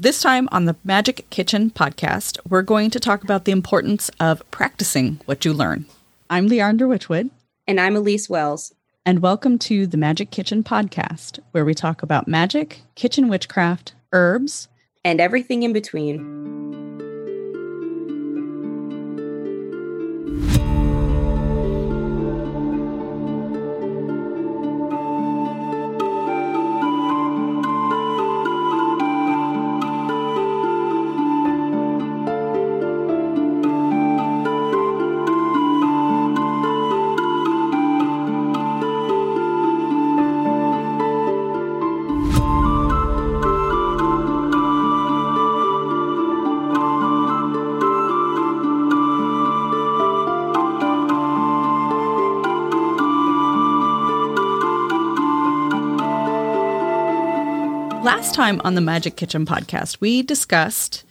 This time on the Magick Kitchen podcast, we're going to talk about the importance of practicing what you learn. I'm Leandra Witchwood. And I'm Elyse Welles. And welcome to the Magick Kitchen podcast, where we talk about magic, kitchen witchcraft, herbs, and everything in between. Last time on the Magick Kitchen podcast, we discussed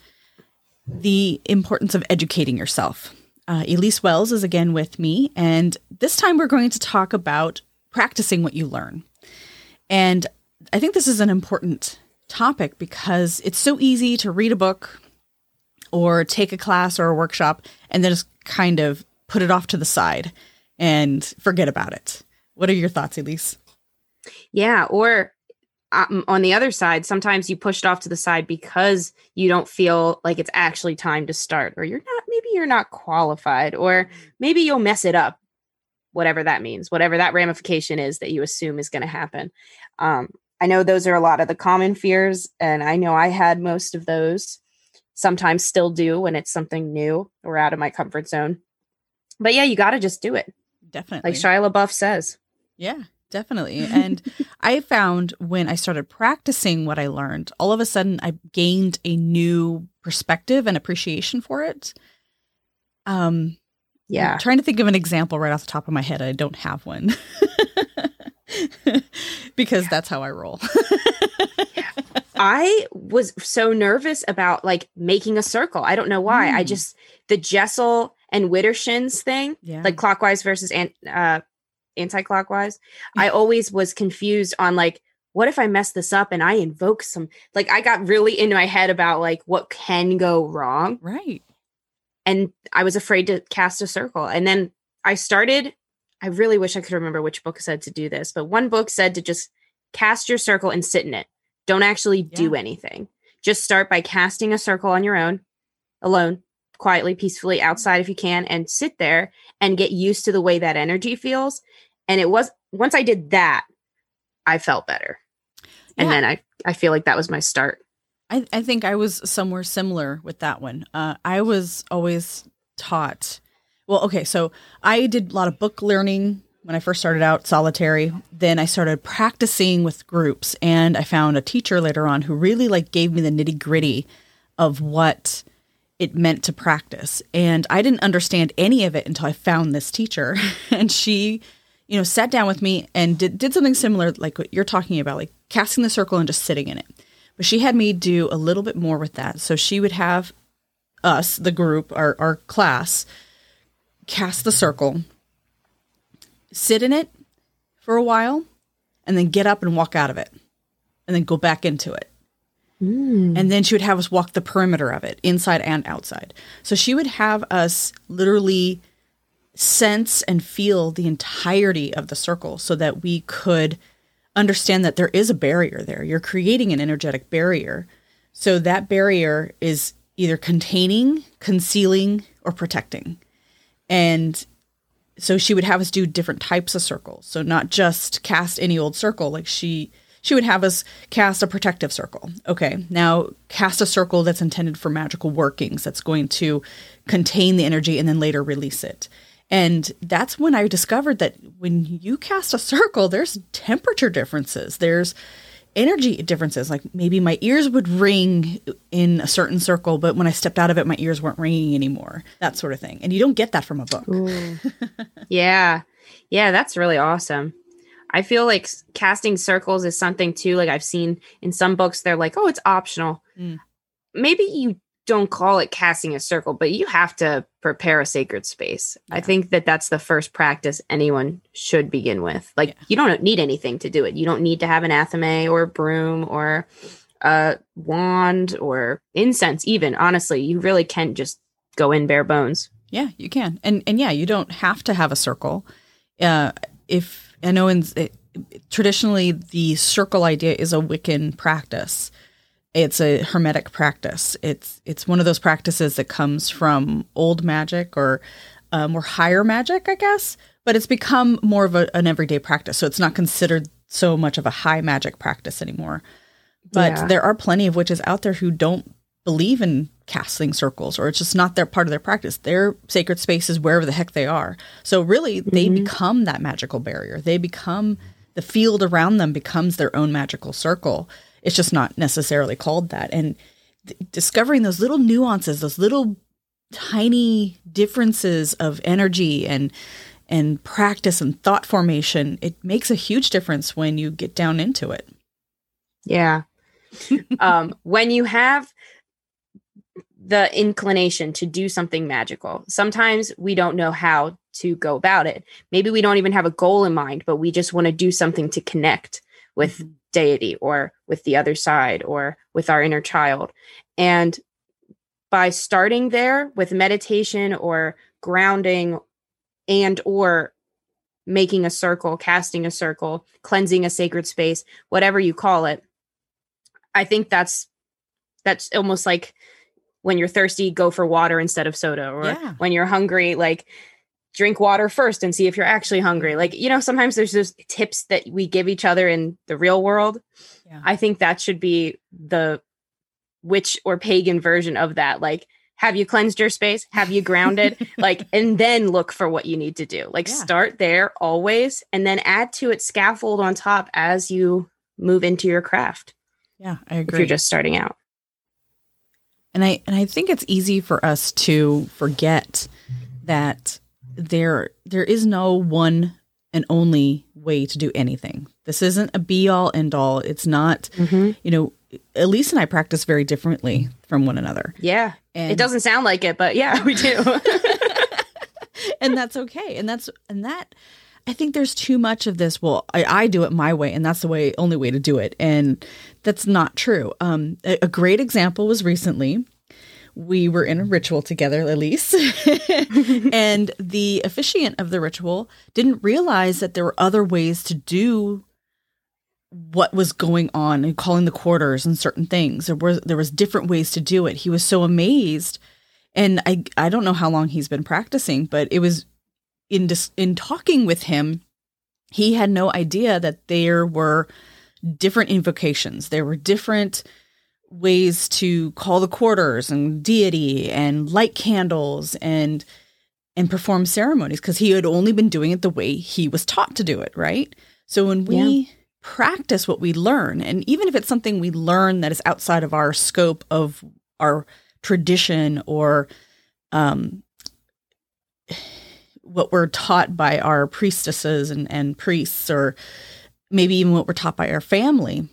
the importance of educating yourself. Uh, Elyse Welles is again with me, and this time we're going to talk about practicing what you learn. And I think this is an important topic because it's so easy to read a book or take a class or a workshop and then just kind of put it off to the side and forget about it. What are your thoughts, Elyse? Yeah, or um, on the other side, sometimes you push it off to the side because you don't feel like it's actually time to start, or you're not, maybe you're not qualified, or maybe you'll mess it up, whatever that means, whatever that ramification is that you assume is going to happen. Um, I know those are a lot of the common fears, and I know I had most of those. Sometimes still do when it's something new or out of my comfort zone. But yeah, you got to just do it. Definitely. Like Shia LaBeouf says. Yeah, definitely. And I found when I started practicing what I learned, all of a sudden I gained a new perspective and appreciation for it. Um, yeah. I'm trying to think of an example right off the top of my head. I don't have one because yeah. that's how I roll. I was so nervous about like making a circle. I don't know why. Mm. I just the Deosil and Widdershins thing, yeah. like clockwise versus an, uh, anti-clockwise i always was confused on like what if i mess this up and i invoke some like i got really into my head about like what can go wrong. Right. And i was afraid to cast a circle. And then i started i really wish i could remember which book said to do this but one book said to just cast your circle and sit in it. Don't actually do anything. Just start by casting a circle on your own alone quietly peacefully outside if you can and sit there and get used to the way that energy feels and it was once I did that, I felt better. And yeah. then I, I feel like that was my start. I, I think I was somewhere similar with that one. Uh, I was always taught, well, okay, so I did a lot of book learning when I first started out solitary. Then I started practicing with groups, and I found a teacher later on who really like gave me the nitty gritty of what it meant to practice. And I didn't understand any of it until I found this teacher, and she you know, sat down with me and did, did something similar, like what you're talking about, like casting the circle and just sitting in it. But she had me do a little bit more with that. So she would have us, the group, our, our class, cast the circle, sit in it for a while, and then get up and walk out of it, and then go back into it. Mm. And then she would have us walk the perimeter of it, inside and outside. So she would have us literally sense and feel the entirety of the circle so that we could understand that there is a barrier there. You're creating an energetic barrier. So that barrier is either containing, concealing, or protecting. And so she would have us do different types of circles. So not just cast any old circle like she she would have us cast a protective circle. Okay, now cast a circle that's intended for magical workings, that's going to contain the energy and then later release it. And that's when I discovered that when you cast a circle, there's temperature differences. There's energy differences. Like maybe my ears would ring in a certain circle, but when I stepped out of it, my ears weren't ringing anymore. That sort of thing. And you don't get that from a book. yeah. Yeah, that's really awesome. I feel like casting circles is something too. Like I've seen in some books, they're like, oh, it's optional. Mm. Maybe you don't call it casting a circle, but you have to prepare a sacred space. Yeah. I think that that's the first practice anyone should begin with. Like, yeah. you don't need anything to do it. You don't need to have an athame or a broom or a wand or incense even honestly you really can just go in bare bones Yeah, you can, and and yeah, you don't have to have a circle. Uh, if I know, in it, traditionally the circle idea is a Wiccan practice. It's a hermetic practice. It's it's one of those practices that comes from old magic or uh, more higher magic, I guess. But it's become more of a, an everyday practice, so it's not considered so much of a high magic practice anymore. But Yeah. there are plenty of witches out there who don't believe in casting circles or it's just not their part of their practice. Their sacred space is wherever the heck they are. So really they become that magical barrier. They become the field around them becomes their own magical circle. It's just not necessarily called that. And th- discovering those little nuances, those little tiny differences of energy and and practice and thought formation, it makes a huge difference when you get down into it. Yeah. um, when you have the inclination to do something magical, sometimes we don't know how to go about it. Maybe we don't even have a goal in mind, but we just want to do something to connect with mm-hmm. deity or with the other side or with our inner child. And by starting there with meditation or grounding and or making a circle, casting a circle, cleansing a sacred space, whatever you call it, I think that's that's almost like when you're thirsty, go for water instead of soda, or Yeah. when you're hungry, like drink water first and see if you're actually hungry. Like, you know, sometimes there's those tips that we give each other in the real world. Yeah. I think that should be the witch or pagan version of that. Like, have you cleansed your space? Have you grounded? like, and then look for what you need to do. Like, Yeah. start there always, and then add to it scaffold on top as you move into your craft Yeah, I if agree. you're just starting out. And I and I think it's easy for us to forget that there there is no one and only way to do anything. This isn't a be all end all. It's not, Mm-hmm. you know, Elyse and I practice very differently from one another. Yeah. And it doesn't sound like it, but yeah, we do. and that's okay. And that's and that I think there's too much of this. Well, I, I do it my way, and that's the way only way to do it. And that's not true. Um, a, a great example was recently we were in a ritual together, Elyse, and the officiant of the ritual didn't realize that there were other ways to do what was going on and calling the quarters and certain things. There was there was different ways to do it. He was so amazed and I I don't know how long he's been practicing, but it was in dis- in talking with him, he had no idea that there were different invocations. There were different ways to call the quarters and deity and light candles and and perform ceremonies because he had only been doing it the way he was taught to do it, right? So when we practice what we learn, and even if it's something we learn that is outside of our scope of our tradition or um, what we're taught by our priestesses and, and priests, or maybe even what we're taught by our family,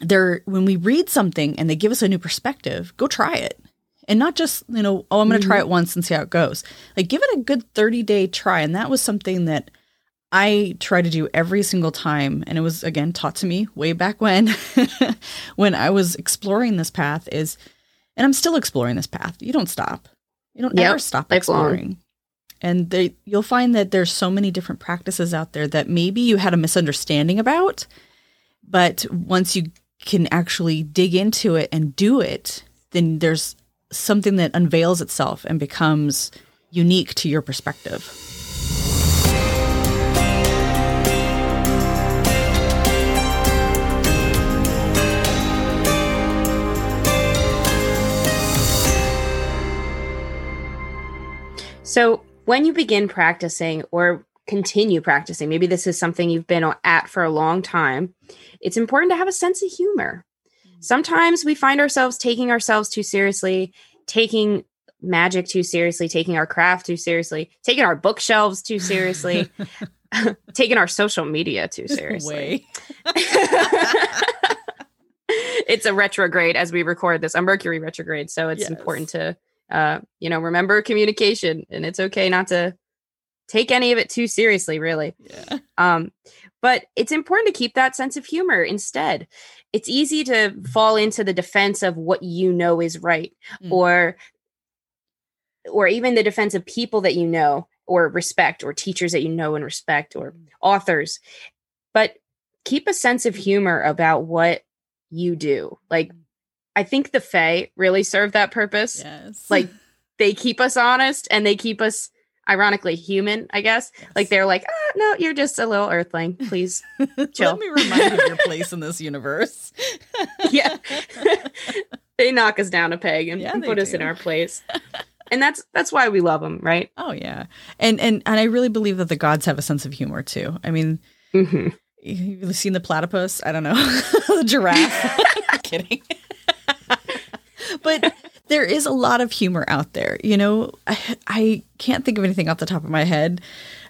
there when we read something and they give us a new perspective, go try it. And not just, you know, oh, I'm going to try mm-hmm. it once and see how it goes. Like, give it a good 30 day try. And that was something that I try to do every single time. And it was, again, taught to me way back when, when I was exploring this path is, and I'm still exploring this path. You don't stop. You don't Yep, ever stop exploring. And they, you'll find that there's so many different practices out there that maybe you had a misunderstanding about, but once you can actually dig into it and do it, then there's something that unveils itself and becomes unique to your perspective. So, when you begin practicing or continue practicing, maybe this is something you've been at for a long time, it's important to have a sense of humor. Mm. Sometimes we find ourselves taking ourselves too seriously, taking magic too seriously, taking our craft too seriously, taking our bookshelves too seriously, taking our social media too seriously. It's a retrograde as we record this, a Mercury retrograde. So it's Yes. important to, uh, you know, remember communication and it's okay not to take any of it too seriously, really. Yeah. Um, But it's important to keep that sense of humor instead. It's easy to fall into the defense of what you know is right Mm. or or even the defense of people that you know or respect or teachers that you know and respect or Mm. authors. But keep a sense of humor about what you do. Like I think the Fae really serve that purpose. Yes. Like they keep us honest and they keep us ironically human, I guess. Like they're like, ah, no, you're just a little earthling. Please. chill. Let me remind you of your place in this universe. yeah. they knock us down a peg and Yeah, put us in our place. And that's that's why we love them, right? Oh yeah, and and and I really believe that the gods have a sense of humor too. I mean, hmm you've seen the platypus? I don't know, the giraffe. Kidding. But there is a lot of humor out there. You know, I, I can't think of anything off the top of my head.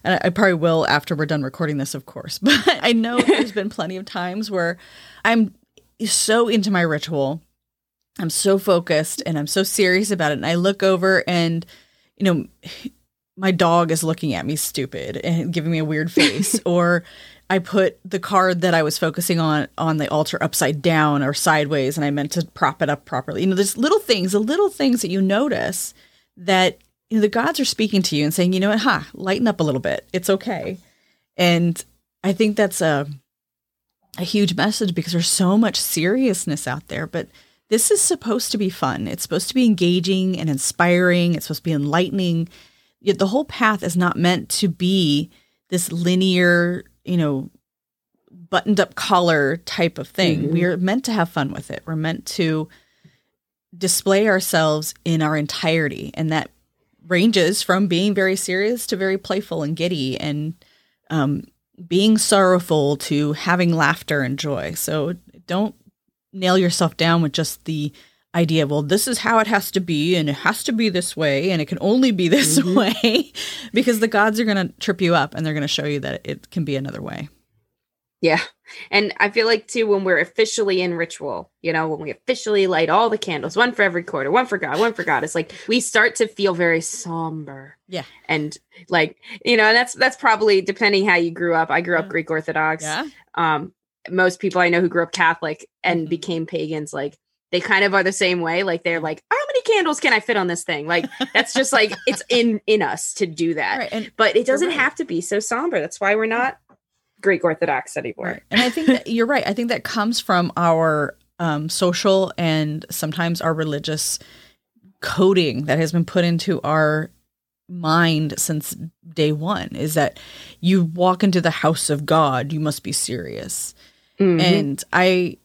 And I, probably will after we're done recording this, of course. But I know there's been plenty of times where I'm so into my ritual. I'm so focused and I'm so serious about it. And I look over and, you know, my dog is looking at me stupid and giving me a weird face. or I put the card that I was focusing on on the altar upside down or sideways and I meant to prop it up properly. You know, there's little things, the little things that you notice that you know the gods are speaking to you and saying, you know what, huh, lighten up a little bit. It's okay. And I think that's a a huge message because there's so much seriousness out there, but this is supposed to be fun. It's supposed to be engaging and inspiring. It's supposed to be enlightening. Yet the whole path is not meant to be this linear, you know, buttoned up collar type of thing. Mhm. We are meant to have fun with it. We're meant to display ourselves in our entirety. And that ranges from being very serious to very playful and giddy and um, being sorrowful to having laughter and joy. So don't nail yourself down with just the idea, well, this is how it has to be, and it has to be this way, and it can only be this Mhm. way, because the gods are going to trip you up and they're going to show you that it can be another way. Yeah. And I feel like too when we're officially in ritual, you know, when we officially light all the candles, one for every quarter, one for God, one for God, it's like we start to feel very somber. Yeah. And like, you know, and that's that's probably depending how you grew up. I grew up Yeah. Greek Orthodox. Yeah. Um most people I know who grew up Catholic and Mhm. became pagans, like they kind of are the same way. Like they're like, how many candles can I fit on this thing? Like that's just like it's in in us to do that. Right. And But it doesn't right. have to be so somber. That's why we're not Greek Orthodox anymore. Right. And I think that you're right. I think that comes from our um, social and sometimes our religious coding that has been put into our mind since day one is that you walk into the house of God, you must be serious. Mhm. And I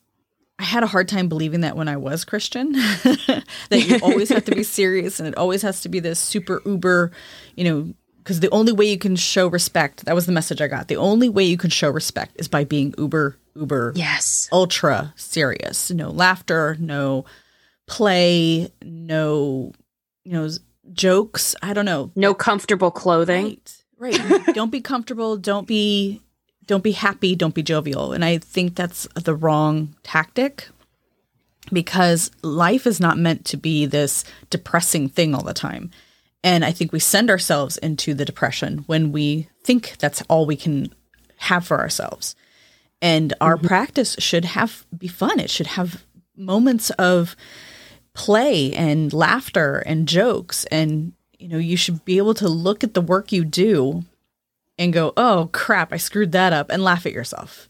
I had a hard time believing that when I was Christian that you always have to be serious and it always has to be this super uber, you know, because the only way you can show respect, that was the message I got. The only way you can show respect is by being uber uber yes. ultra serious. No laughter, no play, no you know, jokes, I don't know. No comfortable clothing. Right. Right. don't be comfortable. Don't be don't be happy. Don't be jovial. And I think that's the wrong tactic because life is not meant to be this depressing thing all the time. And I think we send ourselves into the depression when we think that's all we can have for ourselves. And our mm-hmm. practice should have be fun. It should have moments of play and laughter and jokes and you know you should be able to look at the work you do and go oh crap i screwed that up and laugh at yourself.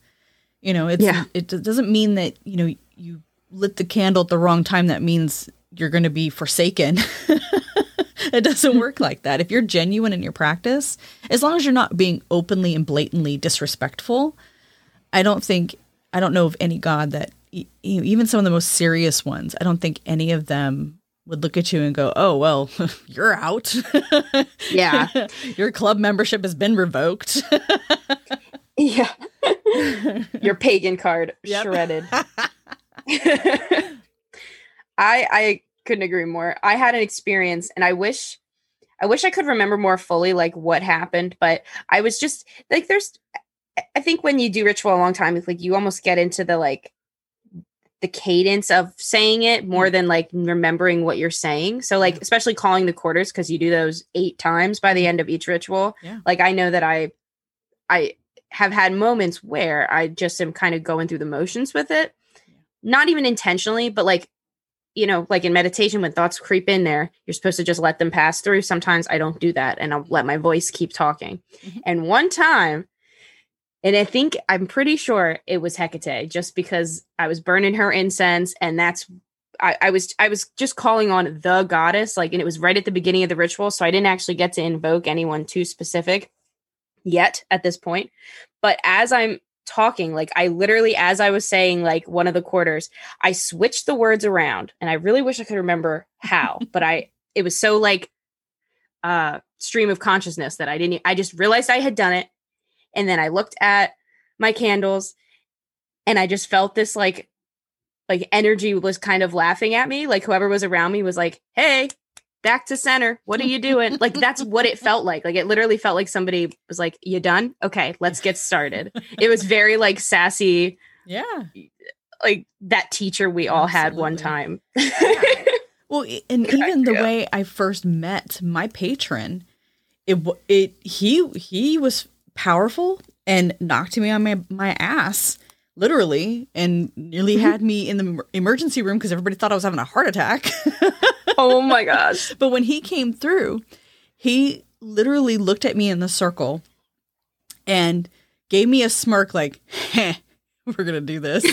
You know it's Yeah. it doesn't mean that you know you lit the candle at the wrong time. That means you're going to be forsaken. It doesn't work like that. If you're genuine in your practice as long as you're not being openly and blatantly disrespectful i don't think i don't know of any god that even some of the most serious ones i don't think any of them would look at you and go oh well you're out Yeah. your club membership has been revoked yeah. Your pagan card Yep. shredded. I I couldn't agree more. I had an experience and I wish I wish I could remember more fully like what happened, but I was just like there's I think when you do ritual a long time, it's like you almost get into the like the cadence of saying it more than like remembering what you're saying. So like especially calling the quarters because you do those eight times by the end of each ritual. Yeah. Like I know that I I have had moments where I just am kind of going through the motions with it, not even intentionally, but like, you know, like in meditation, when thoughts creep in there, you're supposed to just let them pass through. Sometimes I don't do that and I'll let my voice keep talking. Mm-hmm. And one time, and I think I'm pretty sure it was Hecate, just because I was burning her incense, and that's I, I, was I was just calling on the goddess, like, and it was right at the beginning of the ritual, so I didn't actually get to invoke anyone too specific yet at this point. But as I'm talking, like I literally, as I was saying, like one of the quarters, I switched the words around, and I really wish I could remember how, but I it was so like uh stream of consciousness that I didn't I just realized I had done it. And then I looked at my candles and I just felt this like like energy was kind of laughing at me. Like whoever was around me was like, "Hey, back to center. What are you doing?" like that's what it felt like. Like it literally felt like somebody was like, "You done? Okay, let's get started." it was very like sassy. Yeah. Like that teacher we all Absolutely. had one time. well, and even the way I first met my patron, it it he he was powerful and knocked me on my my ass literally and nearly had me in the emergency room because everybody thought I was having a heart attack. oh my gosh. But when he came through, he literally looked at me in the circle and gave me a smirk like, we're going to do this.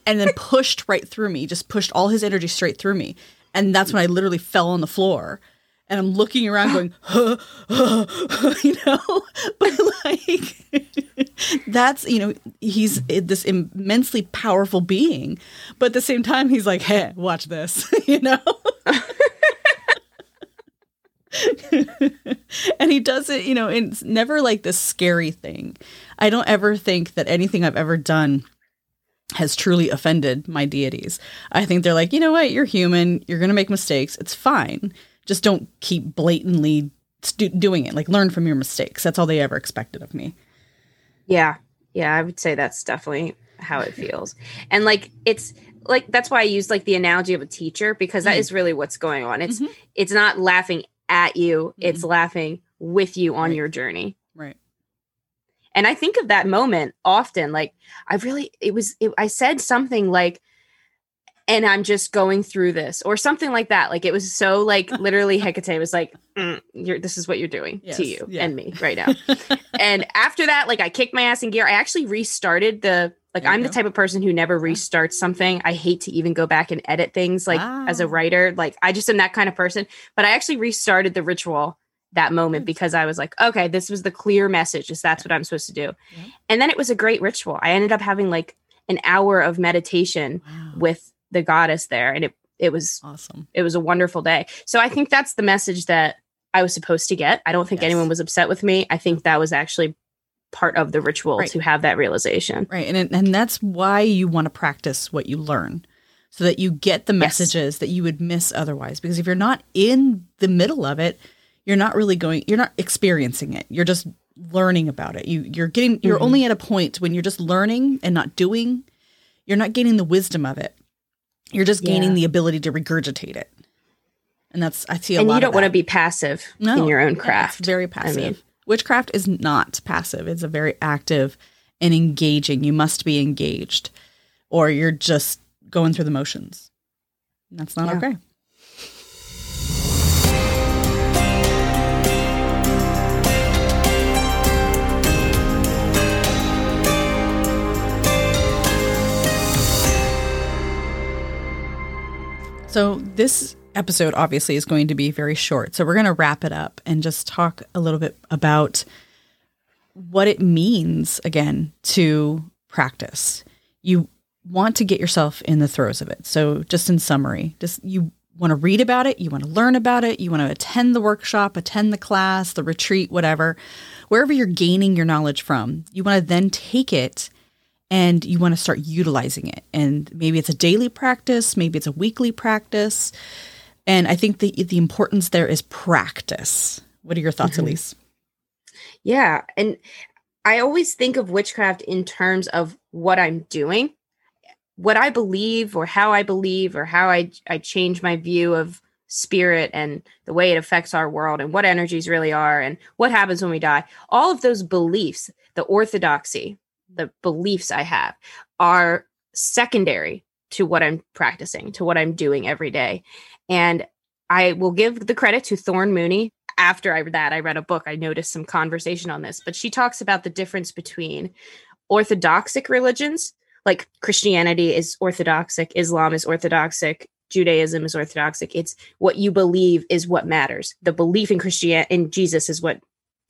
and then pushed right through me, just pushed all his energy straight through me. And that's when I literally fell on the floor and I'm looking around going, huh, huh, huh, you know, but like that's, you know, he's this immensely powerful being, but at the same time, he's like, hey, watch this, you know? and he does it, you know, it's never like this scary thing. I don't ever think that anything I've ever done has truly offended my deities. I think they're like, you know what, you're human, you're going to make mistakes, it's fine just don't keep blatantly stu- doing it. Like learn from your mistakes. That's all they ever expected of me. Yeah. Yeah, I would say that's definitely how it feels. And like it's like that's why I use like the analogy of a teacher because that mm-hmm. is really what's going on. It's mm-hmm. it's not laughing at you, mm-hmm. it's laughing with you on right. your journey. Right. And I think of that moment often like I really it was it, I said something like and I'm just going through this or something like that. Like it was so like literally Hecate was like, mm, you're, this is what you're doing yes, to you yeah. and me right now. and after that, like I kicked my ass in gear. I actually restarted the, like I'm go. the type of person who never restarts something. I hate to even go back and edit things like ah. as a writer. Like I just am that kind of person, but I actually restarted the ritual that moment because I was like, okay, this was the clear message. Is that's what I'm supposed to do. Yeah. And then it was a great ritual. I ended up having like an hour of meditation wow. with the goddess there and it it was awesome. it was a wonderful day. So i think that's the message that i was supposed to get. I don't think yes. anyone was upset with me. I think that was actually part of the ritual right. to have that realization. Right and and that's why you want to practice what you learn so that you get the messages yes. that you would miss otherwise because if you're not in the middle of it you're not really going you're not experiencing it. You're just learning about it. You you're getting you're mm-hmm. only at a point when you're just learning and not doing. You're not gaining the wisdom of it you're just gaining yeah. the ability to regurgitate it. And that's I see a and lot. And you don't want to be passive no, in your own craft. very passive. I mean, Witchcraft is not passive. It's a very active and engaging. You must be engaged, or you're just going through the motions. And that's not yeah. okay. So, this episode obviously is going to be very short. So, we're going to wrap it up and just talk a little bit about what it means again to practice. You want to get yourself in the throes of it. So, just in summary, just you want to read about it, you want to learn about it, you want to attend the workshop, attend the class, the retreat, whatever, wherever you're gaining your knowledge from, you want to then take it and you want to start utilizing it. And maybe it's a daily practice, maybe it's a weekly practice. And I think the the importance there is practice. What are your thoughts, mm-hmm. Elyse? Yeah, and I always think of witchcraft in terms of what I'm doing, what I believe, or how I believe, or how I I change my view of spirit and the way it affects our world and what energies really are and what happens when we die. All of those beliefs, the orthodoxy, the beliefs I have are secondary to what I'm practicing, to what I'm doing every day. And I will give the credit to Thorn Mooney. After I read that, I read a book. I noticed some conversation on this, but she talks about the difference between orthodoxic religions, like Christianity is orthodoxic, Islam is orthodoxic, Judaism is orthodoxic. It's what you believe is what matters. The belief in Christianity in Jesus is what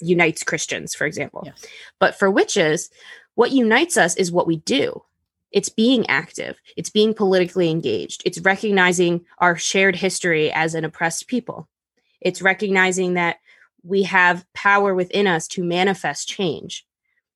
unites Christians, for example. Yes. But for witches, what unites us is what we do. It's being active. It's being politically engaged. It's recognizing our shared history as an oppressed people. It's recognizing that we have power within us to manifest change.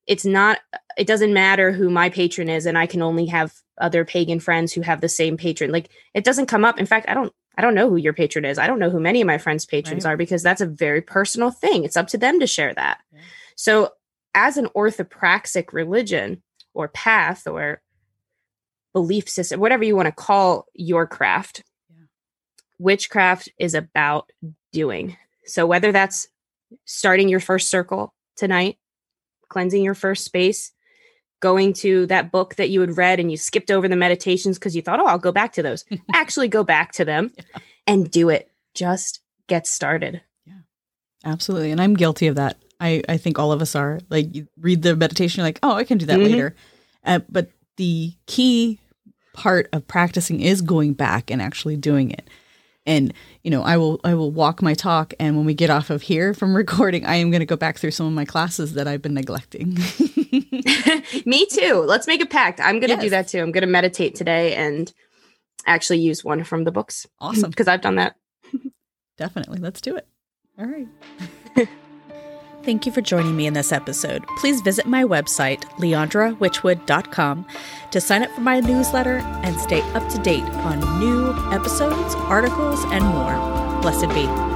It's not, it doesn't matter who my patron is, and I can only have other pagan friends who have the same patron. Like it doesn't come up. In fact, I don't, I don't know who your patron is. I don't know who many of my friends' patrons right. are because that's a very personal thing. It's up to them to share that. Yeah. So, as an orthopraxic religion or path or belief system, whatever you want to call your craft. Yeah. Witchcraft is about doing. So whether that's starting your first circle tonight, cleansing your first space, going to that book that you had read and you skipped over the meditations because you thought, oh, I'll go back to those. Actually, go back to them yeah. and do it. Just get started. Yeah, absolutely. And I'm guilty of that. I, I think all of us are. Like, you read the meditation, you're like, oh, I can do that mm-hmm. later. Uh, but the key part of practicing is going back and actually doing it. And you know i will i will walk my talk and when we get off of here from recording i am going to go back through some of my classes that i've been neglecting. Me too. Let's make a pact. I'm going to yes. do that too. I'm going to meditate today and actually use one from the books. Awesome. Because i've done that. Definitely. Let's do it. All right Thank you for joining me in this episode. Please visit my website, leandrawitchwood.com, to sign up for my newsletter and stay up to date on new episodes, articles, and more. Blessed be.